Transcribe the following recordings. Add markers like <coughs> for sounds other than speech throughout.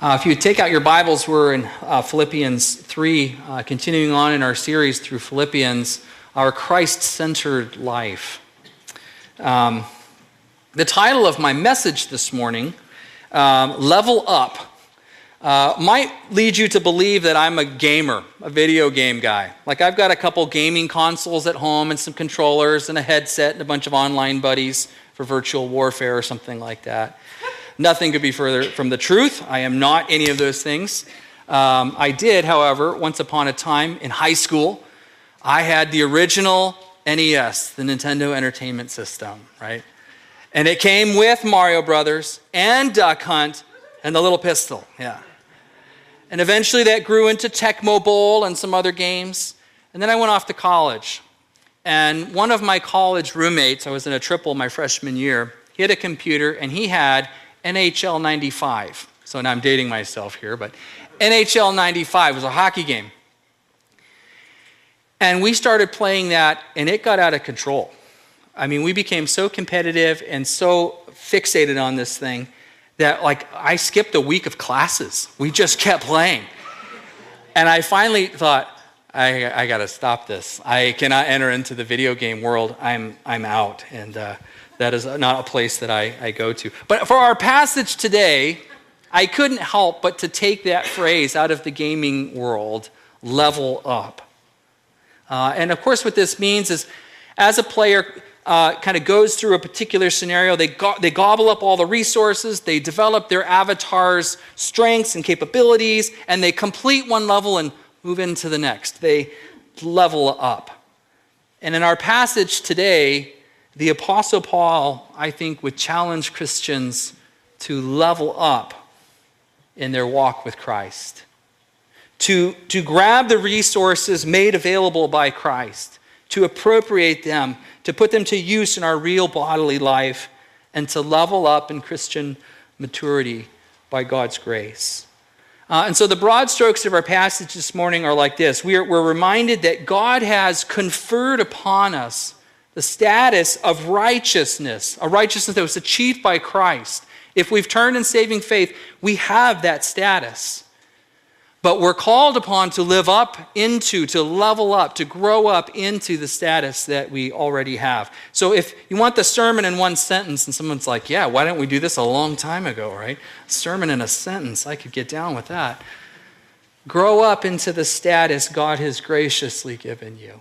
Uh, if you take out your Bibles, we're in uh, Philippians 3, uh, continuing on in our series through Philippians, our Christ centered life. Um, the title of my message this morning, um, Level Up, uh, might lead you to believe that I'm a gamer, a video game guy. Like I've got a couple gaming consoles at home and some controllers and a headset and a bunch of online buddies for virtual warfare or something like that. Nothing could be further from the truth. I am not any of those things. Um, I did, however, once upon a time in high school, I had the original NES, the Nintendo Entertainment System, right? And it came with Mario Brothers and Duck Hunt and the little pistol, yeah. And eventually that grew into Tecmo Bowl and some other games. And then I went off to college. And one of my college roommates, I was in a triple my freshman year, he had a computer and he had NHL 95. So now I'm dating myself here, but NHL 95 was a hockey game. And we started playing that, and it got out of control. I mean, we became so competitive and so fixated on this thing that, like, I skipped a week of classes. We just kept playing. And I finally thought, I, I got to stop this. I cannot enter into the video game world. I'm, I'm out. And uh, that is not a place that I, I go to. But for our passage today, I couldn't help but to take that phrase out of the gaming world level up. Uh, and of course, what this means is as a player uh, kind of goes through a particular scenario, they, go- they gobble up all the resources, they develop their avatar's strengths and capabilities, and they complete one level and move into the next. They level up. And in our passage today, the Apostle Paul, I think, would challenge Christians to level up in their walk with Christ, to, to grab the resources made available by Christ, to appropriate them, to put them to use in our real bodily life, and to level up in Christian maturity by God's grace. Uh, and so the broad strokes of our passage this morning are like this we are, we're reminded that God has conferred upon us the status of righteousness, a righteousness that was achieved by Christ. If we've turned in saving faith, we have that status. But we're called upon to live up into, to level up, to grow up into the status that we already have. So if you want the sermon in one sentence, and someone's like, yeah, why didn't we do this a long time ago, right? Sermon in a sentence, I could get down with that. Grow up into the status God has graciously given you.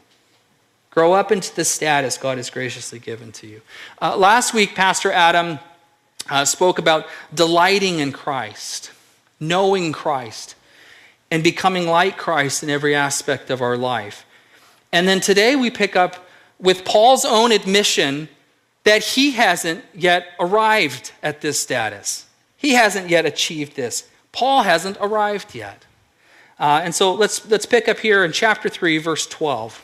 Grow up into the status God has graciously given to you. Uh, last week, Pastor Adam uh, spoke about delighting in Christ, knowing Christ, and becoming like Christ in every aspect of our life. And then today we pick up with Paul's own admission that he hasn't yet arrived at this status. He hasn't yet achieved this. Paul hasn't arrived yet. Uh, and so let's, let's pick up here in chapter 3, verse 12.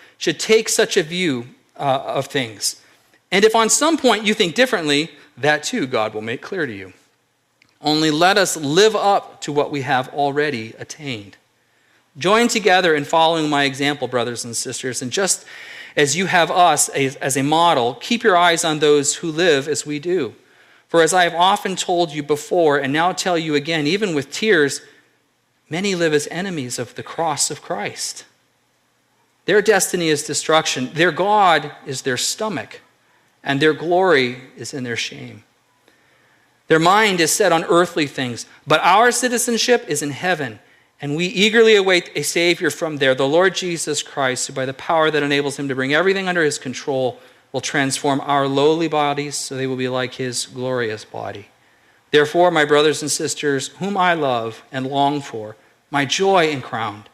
should take such a view uh, of things. And if on some point you think differently, that too God will make clear to you. Only let us live up to what we have already attained. Join together in following my example, brothers and sisters, and just as you have us as a model, keep your eyes on those who live as we do. For as I have often told you before, and now tell you again, even with tears, many live as enemies of the cross of Christ. Their destiny is destruction. Their God is their stomach, and their glory is in their shame. Their mind is set on earthly things, but our citizenship is in heaven, and we eagerly await a Savior from there, the Lord Jesus Christ, who by the power that enables him to bring everything under his control will transform our lowly bodies so they will be like his glorious body. Therefore, my brothers and sisters, whom I love and long for, my joy and crown,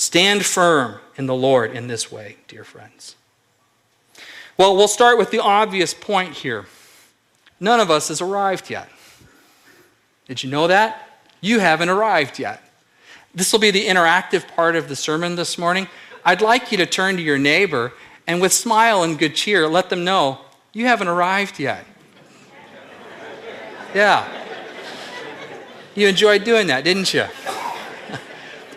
stand firm in the Lord in this way, dear friends. Well, we'll start with the obvious point here. None of us has arrived yet. Did you know that? You haven't arrived yet. This will be the interactive part of the sermon this morning. I'd like you to turn to your neighbor and with smile and good cheer let them know you haven't arrived yet. Yeah. You enjoyed doing that, didn't you?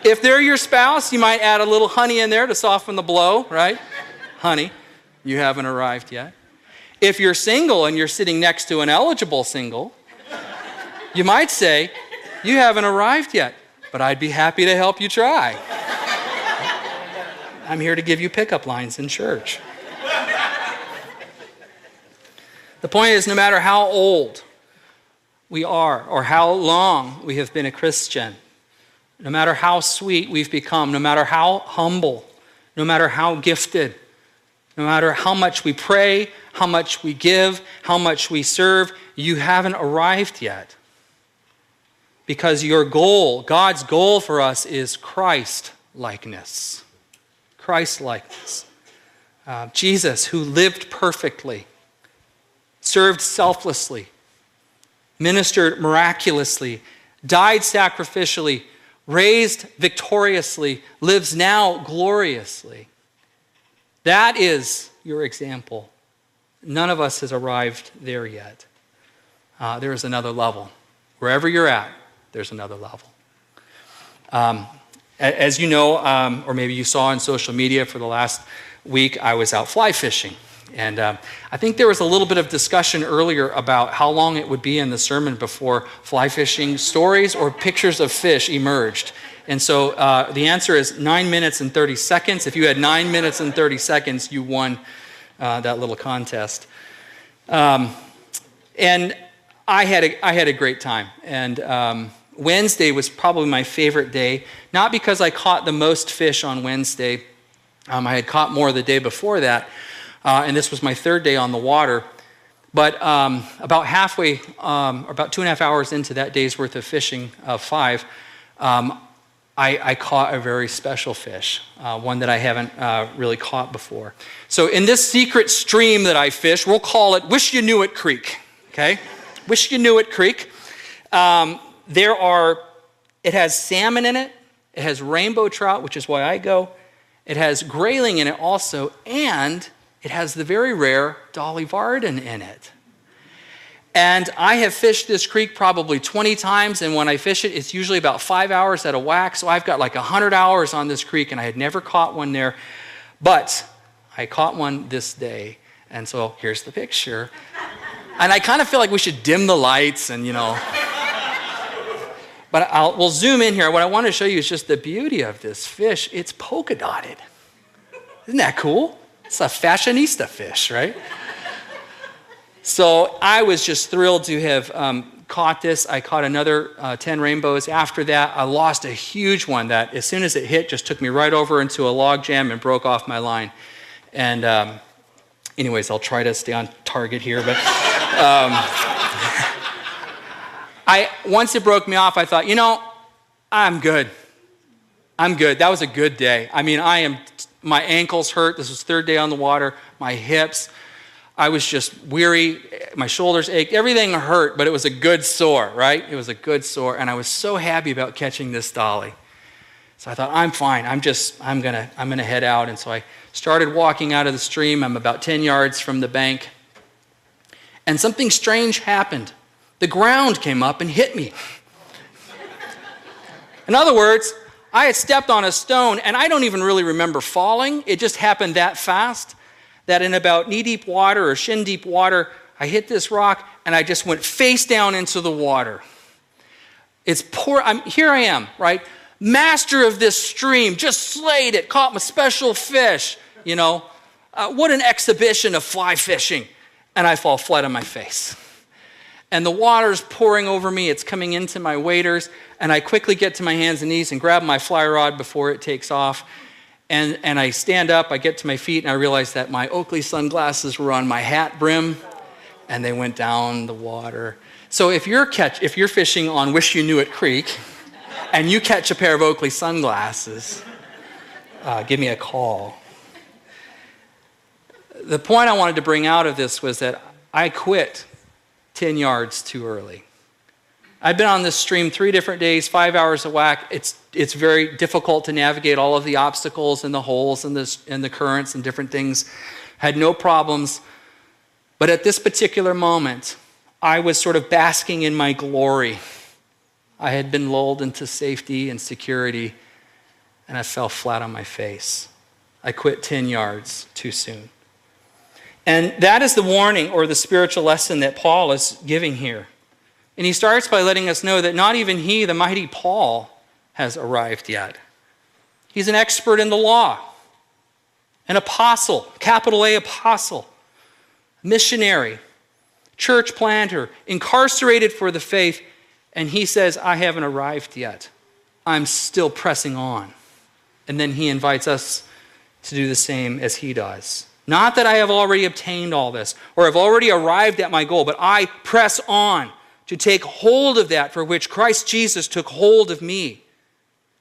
If they're your spouse, you might add a little honey in there to soften the blow, right? honey, you haven't arrived yet. If you're single and you're sitting next to an eligible single, you might say, You haven't arrived yet, but I'd be happy to help you try. I'm here to give you pickup lines in church. The point is no matter how old we are or how long we have been a Christian, no matter how sweet we've become, no matter how humble, no matter how gifted, no matter how much we pray, how much we give, how much we serve, you haven't arrived yet. Because your goal, God's goal for us is Christ likeness. Christ likeness. Uh, Jesus, who lived perfectly, served selflessly, ministered miraculously, died sacrificially, raised victoriously, lives now gloriously. That is your example. None of us has arrived there yet. Uh, there is another level. Wherever you're at, there's another level. Um, as you know, um, or maybe you saw on social media for the last week, I was out fly fishing. And um, I think there was a little bit of discussion earlier about how long it would be in the sermon before fly fishing stories or pictures of fish emerged. And so uh, the answer is nine minutes and 30 seconds. If you had nine minutes and 30 seconds, you won uh, that little contest. Um, and I had, a, I had a great time. And um, Wednesday was probably my favorite day, not because I caught the most fish on Wednesday. Um, I had caught more the day before that, uh, and this was my third day on the water. But um, about halfway, um, or about two and a half hours into that day's worth of fishing, of five, um, I, I, caught a very special fish, uh, one that I haven't uh, really caught before. So, in this secret stream that I fish, we'll call it Wish You Knew It Creek. Okay? Wish You Knew It Creek. Um, there are, it has salmon in it, it has rainbow trout, which is why I go, it has grayling in it also, and it has the very rare Dolly Varden in it. And I have fished this creek probably 20 times, and when I fish it, it's usually about five hours at a whack. So I've got like 100 hours on this creek, and I had never caught one there. But I caught one this day. And so here's the picture. And I kind of feel like we should dim the lights and, you know. But I'll, we'll zoom in here. What I want to show you is just the beauty of this fish. It's polka dotted. Isn't that cool? It's a fashionista fish, right? so I was just thrilled to have um, caught this. I caught another uh, 10 rainbows. After that, I lost a huge one that, as soon as it hit, just took me right over into a log jam and broke off my line. And, um, anyways, I'll try to stay on target here. But um, I, once it broke me off, I thought, you know, I'm good. I'm good. That was a good day. I mean, I am, my ankles hurt. This was third day on the water. My hips, I was just weary. My shoulders ached. Everything hurt, but it was a good sore, right? It was a good sore. And I was so happy about catching this dolly. So I thought, I'm fine. I'm just, I'm going to, I'm going to head out. And so I started walking out of the stream. I'm about 10 yards from the bank. And something strange happened the ground came up and hit me. In other words, I had stepped on a stone and I don't even really remember falling. It just happened that fast that in about knee deep water or shin deep water, I hit this rock and I just went face down into the water. It's poor. I'm, here I am, right? Master of this stream, just slayed it, caught my special fish, you know. Uh, what an exhibition of fly fishing. And I fall flat on my face and the water's pouring over me. It's coming into my waders, and I quickly get to my hands and knees and grab my fly rod before it takes off. And, and I stand up, I get to my feet, and I realize that my Oakley sunglasses were on my hat brim, and they went down the water. So if you're, catch, if you're fishing on Wish You Knew It Creek, and you catch a pair of Oakley sunglasses, uh, give me a call. The point I wanted to bring out of this was that I quit 10 yards too early. I've been on this stream three different days, five hours a whack. It's, it's very difficult to navigate all of the obstacles and the holes and the, and the currents and different things. Had no problems. But at this particular moment, I was sort of basking in my glory. I had been lulled into safety and security, and I fell flat on my face. I quit 10 yards too soon. And that is the warning or the spiritual lesson that Paul is giving here. And he starts by letting us know that not even he, the mighty Paul, has arrived yet. He's an expert in the law, an apostle, capital A apostle, missionary, church planter, incarcerated for the faith, and he says, I haven't arrived yet. I'm still pressing on. And then he invites us to do the same as he does. Not that I have already obtained all this or have already arrived at my goal, but I press on to take hold of that for which Christ Jesus took hold of me.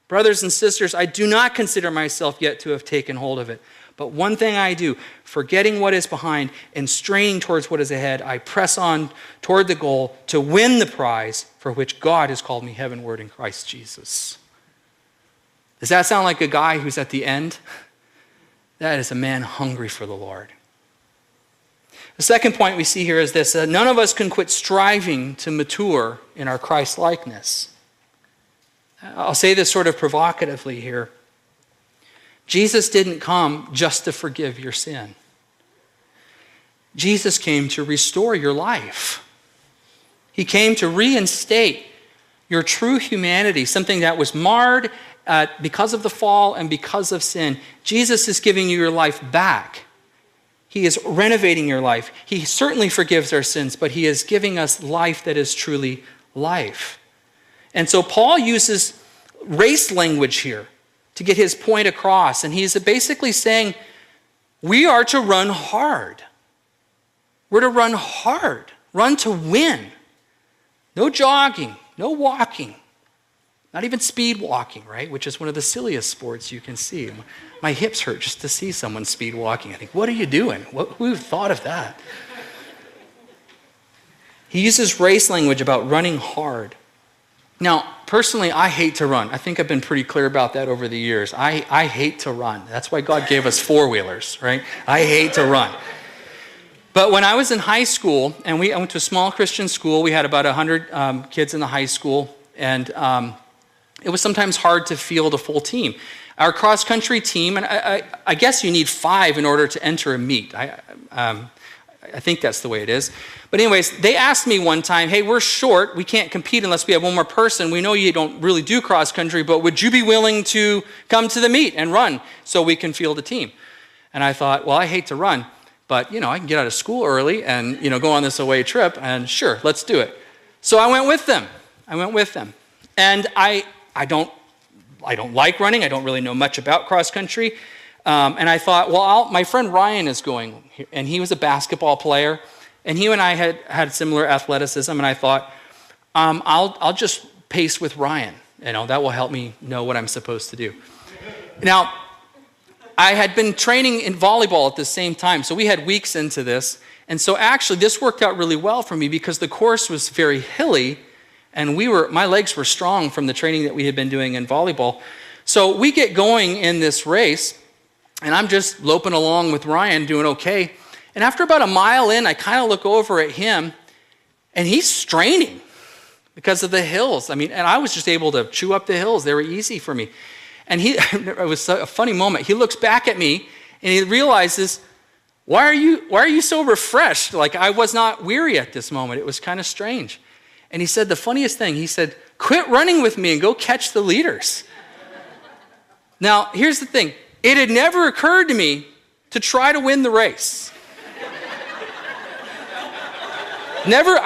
Brothers and sisters, I do not consider myself yet to have taken hold of it. But one thing I do, forgetting what is behind and straining towards what is ahead, I press on toward the goal to win the prize for which God has called me heavenward in Christ Jesus. Does that sound like a guy who's at the end? <laughs> That is a man hungry for the Lord. The second point we see here is this none of us can quit striving to mature in our Christ likeness. I'll say this sort of provocatively here. Jesus didn't come just to forgive your sin. Jesus came to restore your life. He came to reinstate your true humanity, something that was marred uh, because of the fall and because of sin. Jesus is giving you your life back. He is renovating your life. He certainly forgives our sins, but He is giving us life that is truly life. And so Paul uses race language here to get his point across. And he's basically saying, we are to run hard. We're to run hard, run to win. No jogging, no walking, not even speed walking, right? Which is one of the silliest sports you can see. My hips hurt just to see someone speed walking. I think, what are you doing? What, who thought of that? He uses race language about running hard. Now, personally, I hate to run. I think I've been pretty clear about that over the years. I, I hate to run. That's why God gave us four wheelers, right? I hate to run. But when I was in high school, and we I went to a small Christian school, we had about 100 um, kids in the high school, and um, it was sometimes hard to field a full team. Our cross country team, and I, I, I, guess you need five in order to enter a meet. I, um, I think that's the way it is. But, anyways, they asked me one time, hey, we're short. We can't compete unless we have one more person. We know you don't really do cross country, but would you be willing to come to the meet and run so we can field a team? And I thought, well, I hate to run, but, you know, I can get out of school early and, you know, go on this away trip, and sure, let's do it. So I went with them. I went with them. And I, I don't, I don't like running. I don't really know much about cross country. Um, and I thought, well, I'll, my friend Ryan is going, and he was a basketball player, and he and I had had similar athleticism. And I thought, um, I'll, I'll just pace with Ryan. You know, that will help me know what I'm supposed to do. Now, I had been training in volleyball at the same time, so we had weeks into this. And so actually, this worked out really well for me because the course was very hilly and we were my legs were strong from the training that we had been doing in volleyball. So we get going in this race and i'm just loping along with ryan doing okay. And after about a mile in i kind of look over at him and he's straining because of the hills. I mean and i was just able to chew up the hills. They were easy for me. And he <laughs> it was a funny moment. He looks back at me and he realizes why are you why are you so refreshed? Like i was not weary at this moment. It was kind of strange and he said the funniest thing he said, Quit running with me and go catch the leaders. now, here's the thing it had never occurred to me to try to win the race. never.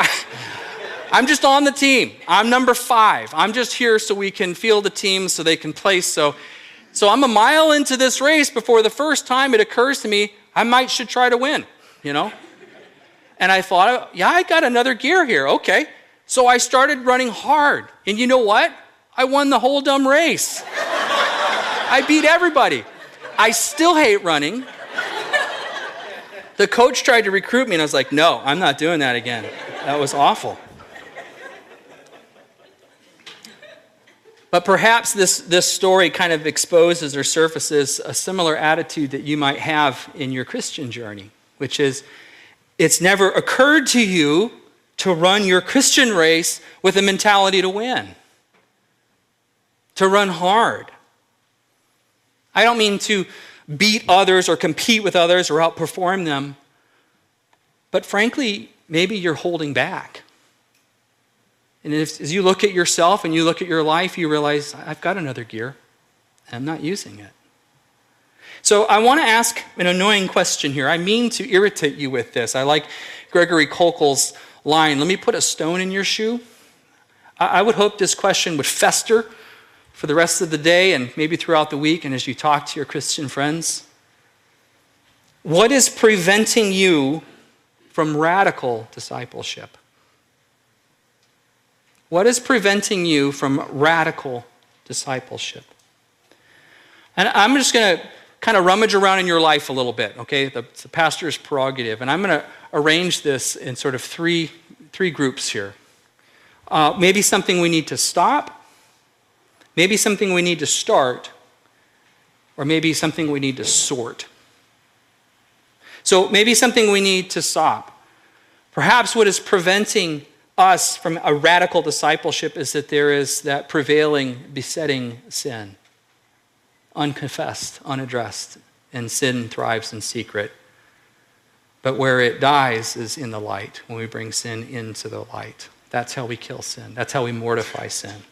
I'm just on the team. I'm number five. I'm just here so we can field the team so they can place. So, so I'm a mile into this race before the first time it occurs to me I might should try to win, you know? And I thought, yeah, I got another gear here. Okay. So I started running hard. And you know what? I won the whole dumb race. I beat everybody. I still hate running. The coach tried to recruit me, and I was like, no, I'm not doing that again. That was awful. But perhaps this, this story kind of exposes or surfaces a similar attitude that you might have in your Christian journey, which is it's never occurred to you to run your Christian race with a mentality to win, to run hard. I don't mean to beat others or compete with others or outperform them, but frankly, maybe you're holding back. And if, as you look at yourself and you look at your life, you realize, I've got another gear, and I'm not using it. So I want to ask an annoying question here. I mean to irritate you with this. I like Gregory Koukl's line let me put a stone in your shoe. I would hope this question would fester for the rest of the day and maybe throughout the week and as you talk to your Christian friends. What is preventing you from radical discipleship? What is preventing you from radical discipleship? And I'm just going to kind of rummage around in your life a little bit, okay? The, the pastor's prerogative. And I'm going to arrange this in sort of three, three groups here. Uh, maybe something we need to stop, maybe something we need to start, or maybe something we need to sort. So maybe something we need to stop. Perhaps what is preventing us from a radical discipleship is that there is that prevailing, besetting sin, unconfessed, unaddressed, and sin thrives in secret. But where it dies is in the light, when we bring sin into the light. That's how we kill sin. That's how we mortify sin.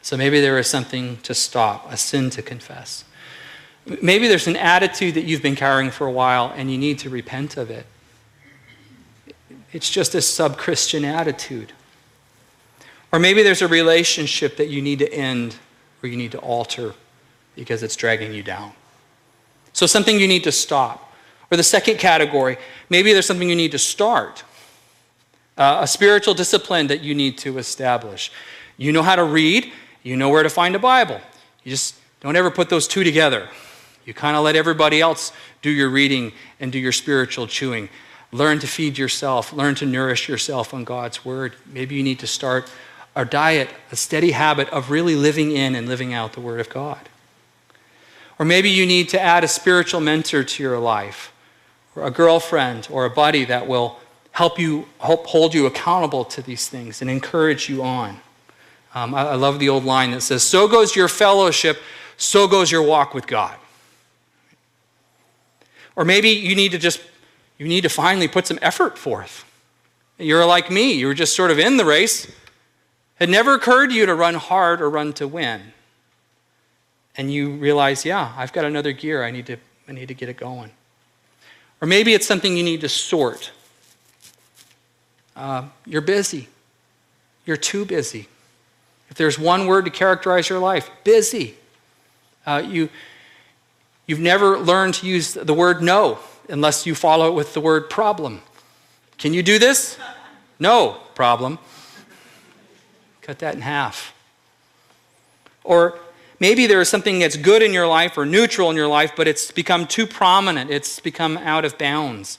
So maybe there is something to stop, a sin to confess. Maybe there's an attitude that you've been carrying for a while and you need to repent of it. It's just a sub Christian attitude. Or maybe there's a relationship that you need to end or you need to alter because it's dragging you down. So, something you need to stop. Or the second category, maybe there's something you need to start. Uh, a spiritual discipline that you need to establish. You know how to read, you know where to find a Bible. You just don't ever put those two together. You kind of let everybody else do your reading and do your spiritual chewing. Learn to feed yourself, learn to nourish yourself on God's word. Maybe you need to start a diet, a steady habit of really living in and living out the word of God. Or maybe you need to add a spiritual mentor to your life, or a girlfriend or a buddy that will help you help hold you accountable to these things and encourage you on. Um, I, I love the old line that says, So goes your fellowship, so goes your walk with God. Or maybe you need to just you need to finally put some effort forth. You're like me, you were just sort of in the race. It never occurred to you to run hard or run to win. And you realize, yeah, I've got another gear. I need to, I need to get it going. Or maybe it's something you need to sort. Uh, you're busy. You're too busy. If there's one word to characterize your life, busy. Uh, you, you've never learned to use the word no unless you follow it with the word problem. Can you do this? No, problem. Cut that in half. Or maybe there is something that's good in your life or neutral in your life, but it's become too prominent, it's become out of bounds.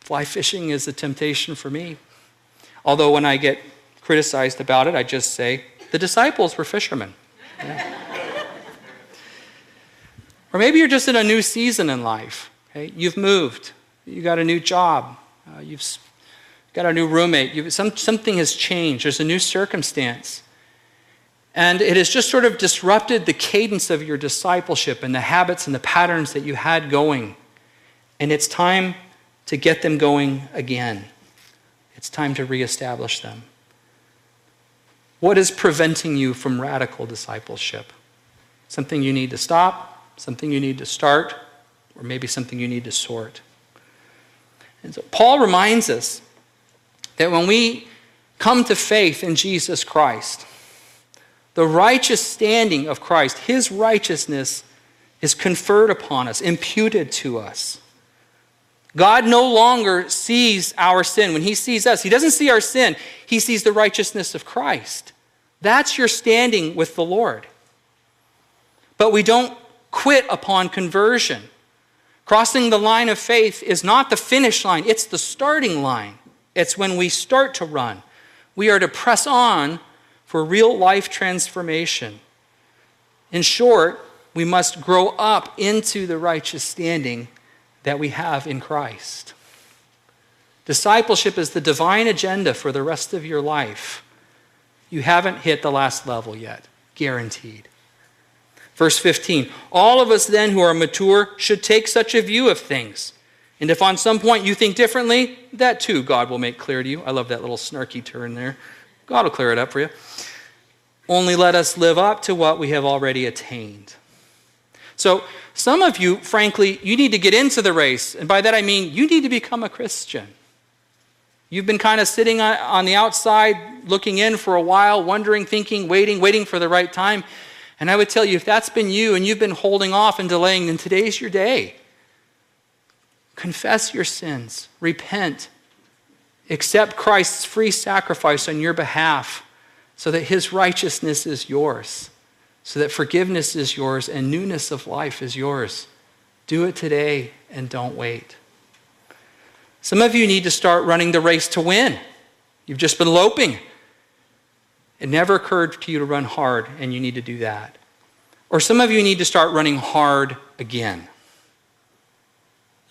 Fly fishing is a temptation for me. Although when I get criticized about it, I just say, the disciples were fishermen. Yeah. or maybe you're just in a new season in life. Okay? You've moved. You got a new job. Uh, you've got a new roommate. You've, some, something has changed. There's a new circumstance. And it has just sort of disrupted the cadence of your discipleship and the habits and the patterns that you had going. And it's time to get them going again. It's time to reestablish them. What is preventing you from radical discipleship? Something you need to stop, something you need to start, or maybe something you need to sort. And so Paul reminds us that when we come to faith in Jesus Christ, the righteous standing of Christ, his righteousness, is conferred upon us, imputed to us. God no longer sees our sin. When he sees us, he doesn't see our sin, he sees the righteousness of Christ. That's your standing with the Lord. But we don't quit upon conversion. Crossing the line of faith is not the finish line, it's the starting line. It's when we start to run. We are to press on for real life transformation. In short, we must grow up into the righteous standing that we have in Christ. Discipleship is the divine agenda for the rest of your life. You haven't hit the last level yet, guaranteed. Verse 15 All of us then who are mature should take such a view of things. And if on some point you think differently, that too God will make clear to you. I love that little snarky turn there. God will clear it up for you. Only let us live up to what we have already attained. So, some of you, frankly, you need to get into the race. And by that I mean you need to become a Christian. You've been kind of sitting on the outside, looking in for a while, wondering, thinking, waiting, waiting for the right time. And I would tell you, if that's been you and you've been holding off and delaying, then today's your day. Confess your sins, repent, accept Christ's free sacrifice on your behalf so that his righteousness is yours, so that forgiveness is yours and newness of life is yours. Do it today and don't wait. Some of you need to start running the race to win. You've just been loping. It never occurred to you to run hard, and you need to do that. Or some of you need to start running hard again.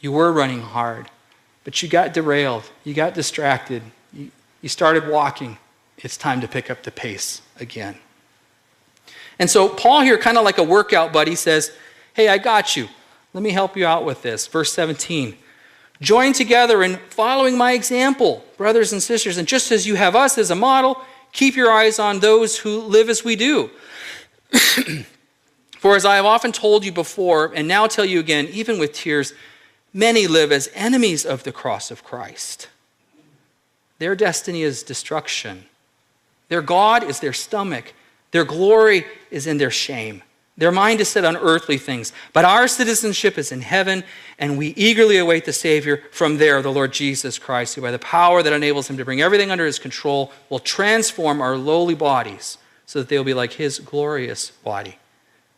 You were running hard, but you got derailed. You got distracted. You, you started walking. It's time to pick up the pace again. And so, Paul here, kind of like a workout buddy, says, Hey, I got you. Let me help you out with this. Verse 17. Join together in following my example, brothers and sisters. And just as you have us as a model, keep your eyes on those who live as we do. <clears throat> For as I have often told you before, and now tell you again, even with tears, many live as enemies of the cross of Christ. Their destiny is destruction. Their God is their stomach. Their glory is in their shame. Their mind is set on earthly things, but our citizenship is in heaven, and we eagerly await the Savior from there, the Lord Jesus Christ, who by the power that enables him to bring everything under his control will transform our lowly bodies so that they will be like his glorious body.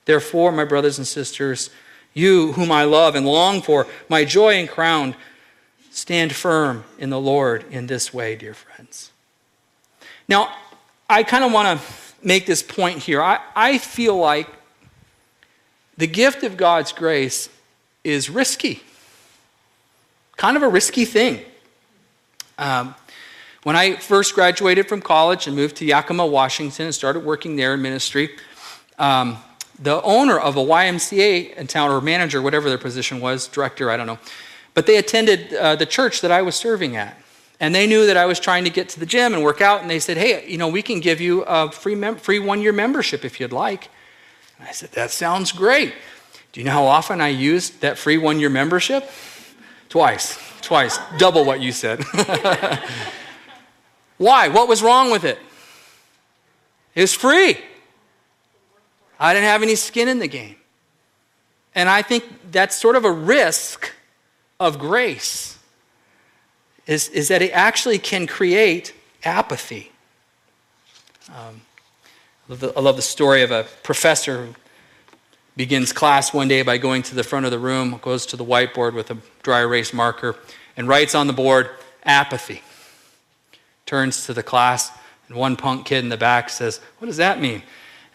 Therefore, my brothers and sisters, you whom I love and long for, my joy and crown, stand firm in the Lord in this way, dear friends. Now, I kind of want to make this point here. I, I feel like the gift of God's grace is risky, kind of a risky thing. Um, when I first graduated from college and moved to Yakima, Washington, and started working there in ministry, um, the owner of a YMCA in town, or manager, whatever their position was, director, I don't know, but they attended uh, the church that I was serving at. And they knew that I was trying to get to the gym and work out, and they said, Hey, you know, we can give you a free, mem- free one year membership if you'd like. And I said, That sounds great. Do you know how often I used that free one year membership? Twice. Twice. Double what you said. <laughs> Why? What was wrong with it? It was free. I didn't have any skin in the game. And I think that's sort of a risk of grace, is, is that it actually can create apathy. Um, I love, the, I love the story of a professor who begins class one day by going to the front of the room, goes to the whiteboard with a dry erase marker, and writes on the board, apathy. Turns to the class, and one punk kid in the back says, What does that mean?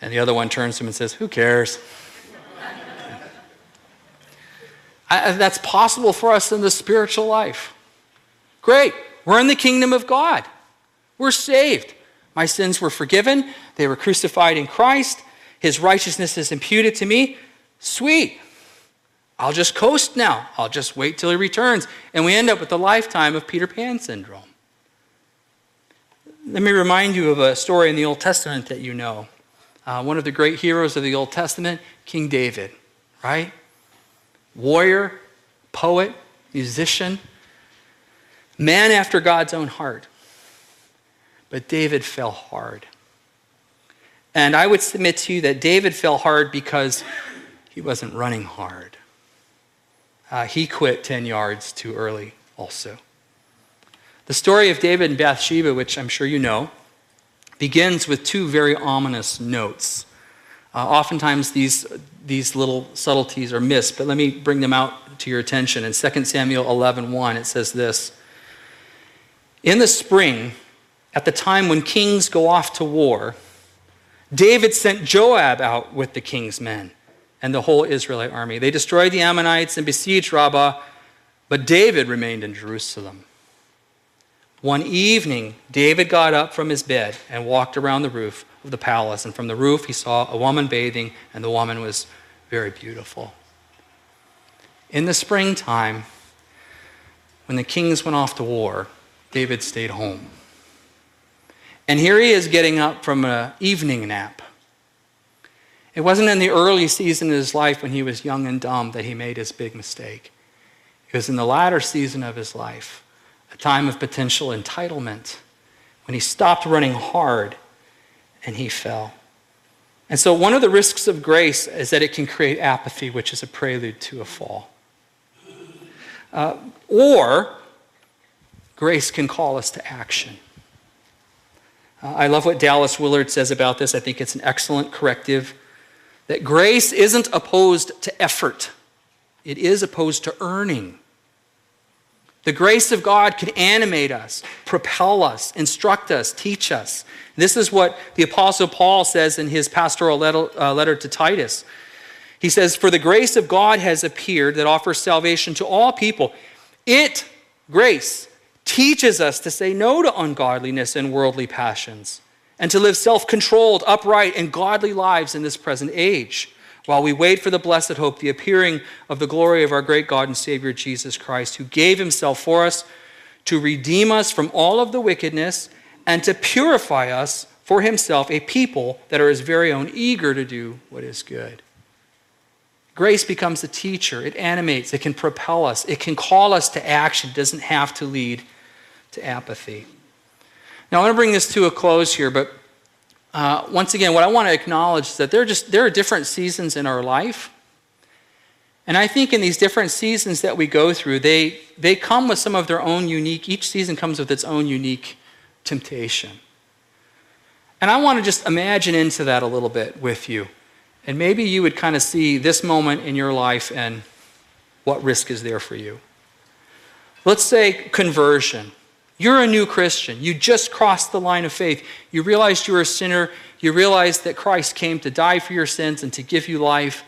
And the other one turns to him and says, Who cares? I, that's possible for us in the spiritual life. Great. We're in the kingdom of God. We're saved. My sins were forgiven. They were crucified in Christ. His righteousness is imputed to me. Sweet. I'll just coast now. I'll just wait till he returns. And we end up with the lifetime of Peter Pan syndrome. Let me remind you of a story in the Old Testament that you know. Uh, one of the great heroes of the Old Testament, King David, right? Warrior, poet, musician, man after God's own heart. But David fell hard. And I would submit to you that David fell hard because he wasn't running hard. Uh, he quit 10 yards too early, also. The story of David and Bathsheba, which I'm sure you know, begins with two very ominous notes. Uh, oftentimes, these, these little subtleties are missed, but let me bring them out to your attention. In 2 Samuel 11 1, it says this In the spring, at the time when kings go off to war, David sent Joab out with the king's men and the whole Israelite army. They destroyed the Ammonites and besieged Rabbah, but David remained in Jerusalem. One evening, David got up from his bed and walked around the roof of the palace. And from the roof, he saw a woman bathing, and the woman was very beautiful. In the springtime, when the kings went off to war, David stayed home. And here he is getting up from an evening nap. It wasn't in the early season of his life when he was young and dumb that he made his big mistake. It was in the latter season of his life time of potential entitlement, when he stopped running hard and he fell. And so, one of the risks of grace is that it can create apathy, which is a prelude to a fall. Uh, or, grace can call us to action. Uh, I love what Dallas Willard says about this. I think it's an excellent corrective that grace isn't opposed to effort, it is opposed to earning. The grace of God can animate us, propel us, instruct us, teach us. This is what the Apostle Paul says in his pastoral letter, uh, letter to Titus. He says, For the grace of God has appeared that offers salvation to all people. It, grace, teaches us to say no to ungodliness and worldly passions, and to live self controlled, upright, and godly lives in this present age while we wait for the blessed hope, the appearing of the glory of our great God and Savior Jesus Christ, who gave himself for us to redeem us from all of the wickedness and to purify us for himself, a people that are his very own, eager to do what is good. Grace becomes a teacher. It animates, it can propel us, it can call us to action, it doesn't have to lead to apathy. Now, I want to bring this to a close here, but uh, once again, what I want to acknowledge is that there are just there are different seasons in our life. And I think in these different seasons that we go through, they, they come with some of their own unique, each season comes with its own unique temptation. And I want to just imagine into that a little bit with you. And maybe you would kind of see this moment in your life and what risk is there for you. Let's say conversion. You're a new Christian. You just crossed the line of faith. You realized you were a sinner. You realized that Christ came to die for your sins and to give you life.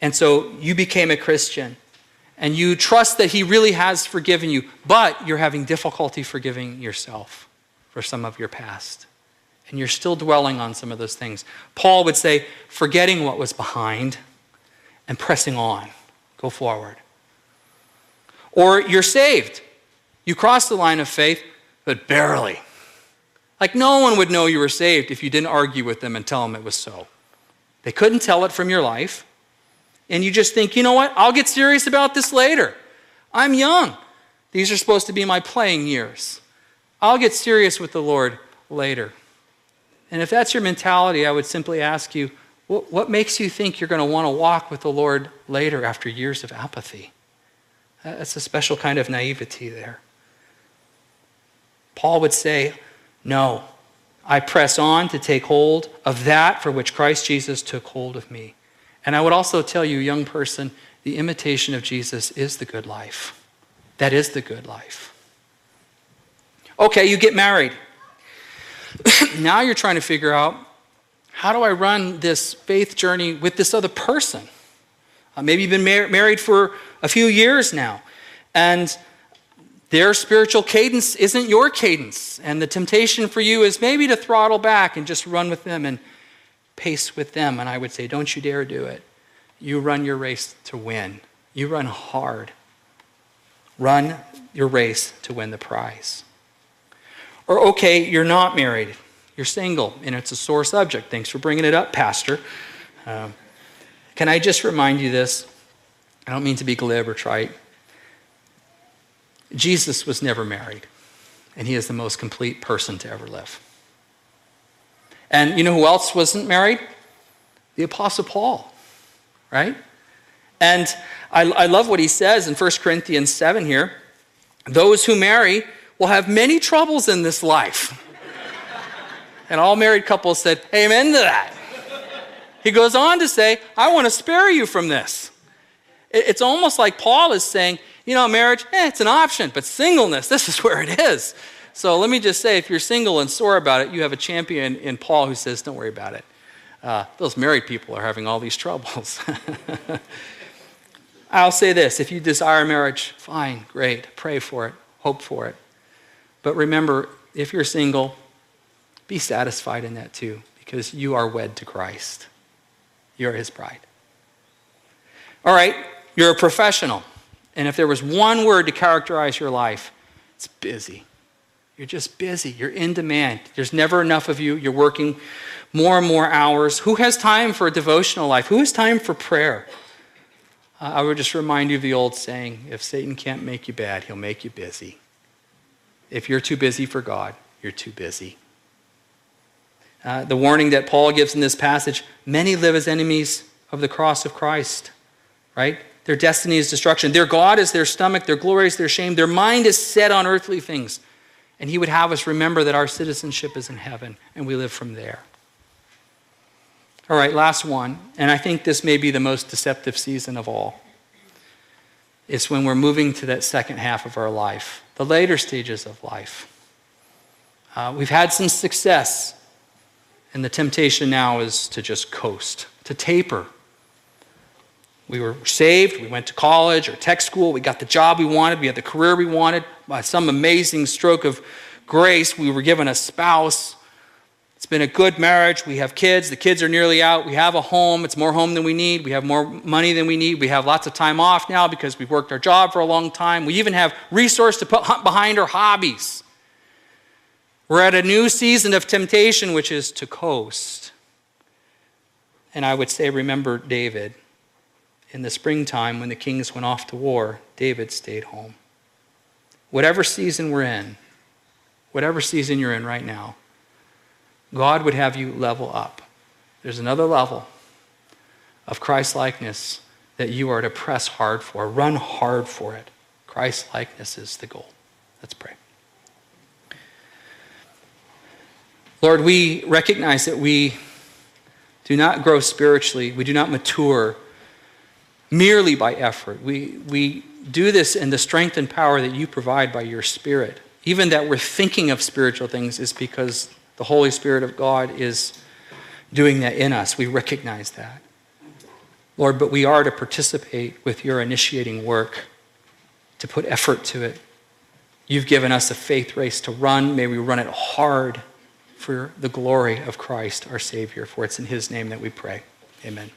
And so you became a Christian. And you trust that He really has forgiven you, but you're having difficulty forgiving yourself for some of your past. And you're still dwelling on some of those things. Paul would say, forgetting what was behind and pressing on. Go forward. Or you're saved you crossed the line of faith, but barely. Like no one would know you were saved if you didn't argue with them and tell them it was so. They couldn't tell it from your life. And you just think, you know what? I'll get serious about this later. I'm young. These are supposed to be my playing years. I'll get serious with the Lord later. And if that's your mentality, I would simply ask you, what, makes you think you're going to want to walk with the Lord later after years of apathy? That's a special kind of naivety there. Paul would say, No, I press on to take hold of that for which Christ Jesus took hold of me. And I would also tell you, young person, the imitation of Jesus is the good life. That is the good life. Okay, you get married. <coughs> now you're trying to figure out how do I run this faith journey with this other person? Uh, maybe you've been mar- married for a few years now. And their spiritual cadence isn't your cadence. And the temptation for you is maybe to throttle back and just run with them and pace with them. And I would say, don't you dare do it. You run your race to win, you run hard. Run your race to win the prize. Or, okay, you're not married, you're single, and it's a sore subject. Thanks for bringing it up, Pastor. Um, can I just remind you this? I don't mean to be glib or trite. Jesus was never married, and he is the most complete person to ever live. And you know who else wasn't married? The Apostle Paul, right? And I, I love what he says in 1 Corinthians 7 here. Those who marry will have many troubles in this life. <laughs> and all married couples said, Amen to that. He goes on to say, I want to spare you from this. It's almost like Paul is saying, you know, marriage, eh, it's an option, but singleness, this is where it is. So let me just say if you're single and sore about it, you have a champion in Paul who says, don't worry about it. Uh, those married people are having all these troubles. <laughs> I'll say this if you desire marriage, fine, great. Pray for it, hope for it. But remember, if you're single, be satisfied in that too, because you are wed to Christ. You're his bride. All right, you're a professional. And if there was one word to characterize your life, it's busy. You're just busy. You're in demand. There's never enough of you. You're working more and more hours. Who has time for a devotional life? Who has time for prayer? Uh, I would just remind you of the old saying if Satan can't make you bad, he'll make you busy. If you're too busy for God, you're too busy. Uh, the warning that Paul gives in this passage many live as enemies of the cross of Christ, right? Their destiny is destruction. Their God is their stomach, their glory is their shame. Their mind is set on earthly things. And he would have us remember that our citizenship is in heaven and we live from there. All right, last one. And I think this may be the most deceptive season of all. It's when we're moving to that second half of our life, the later stages of life. Uh, we've had some success, and the temptation now is to just coast, to taper, we were saved, we went to college or tech school, we got the job we wanted, we had the career we wanted. By some amazing stroke of grace, we were given a spouse. It's been a good marriage. We have kids. The kids are nearly out. We have a home. It's more home than we need. We have more money than we need. We have lots of time off now because we've worked our job for a long time. We even have resource to put behind our hobbies. We're at a new season of temptation, which is to coast. And I would say, remember David in the springtime when the kings went off to war, David stayed home. Whatever season we're in, whatever season you're in right now, God would have you level up. There's another level of Christ likeness that you are to press hard for, run hard for it. Christ likeness is the goal. Let's pray. Lord, we recognize that we do not grow spiritually, we do not mature merely by effort. We, we do this in the strength and power that you provide by your Spirit. Even that we're thinking of spiritual things is because the Holy Spirit of God is doing that in us. We recognize that. Lord, but we are to participate with your initiating work, to put effort to it. You've given us a faith race to run. May we run it hard for the glory of Christ, our Savior. For it's in his name that we pray. Amen.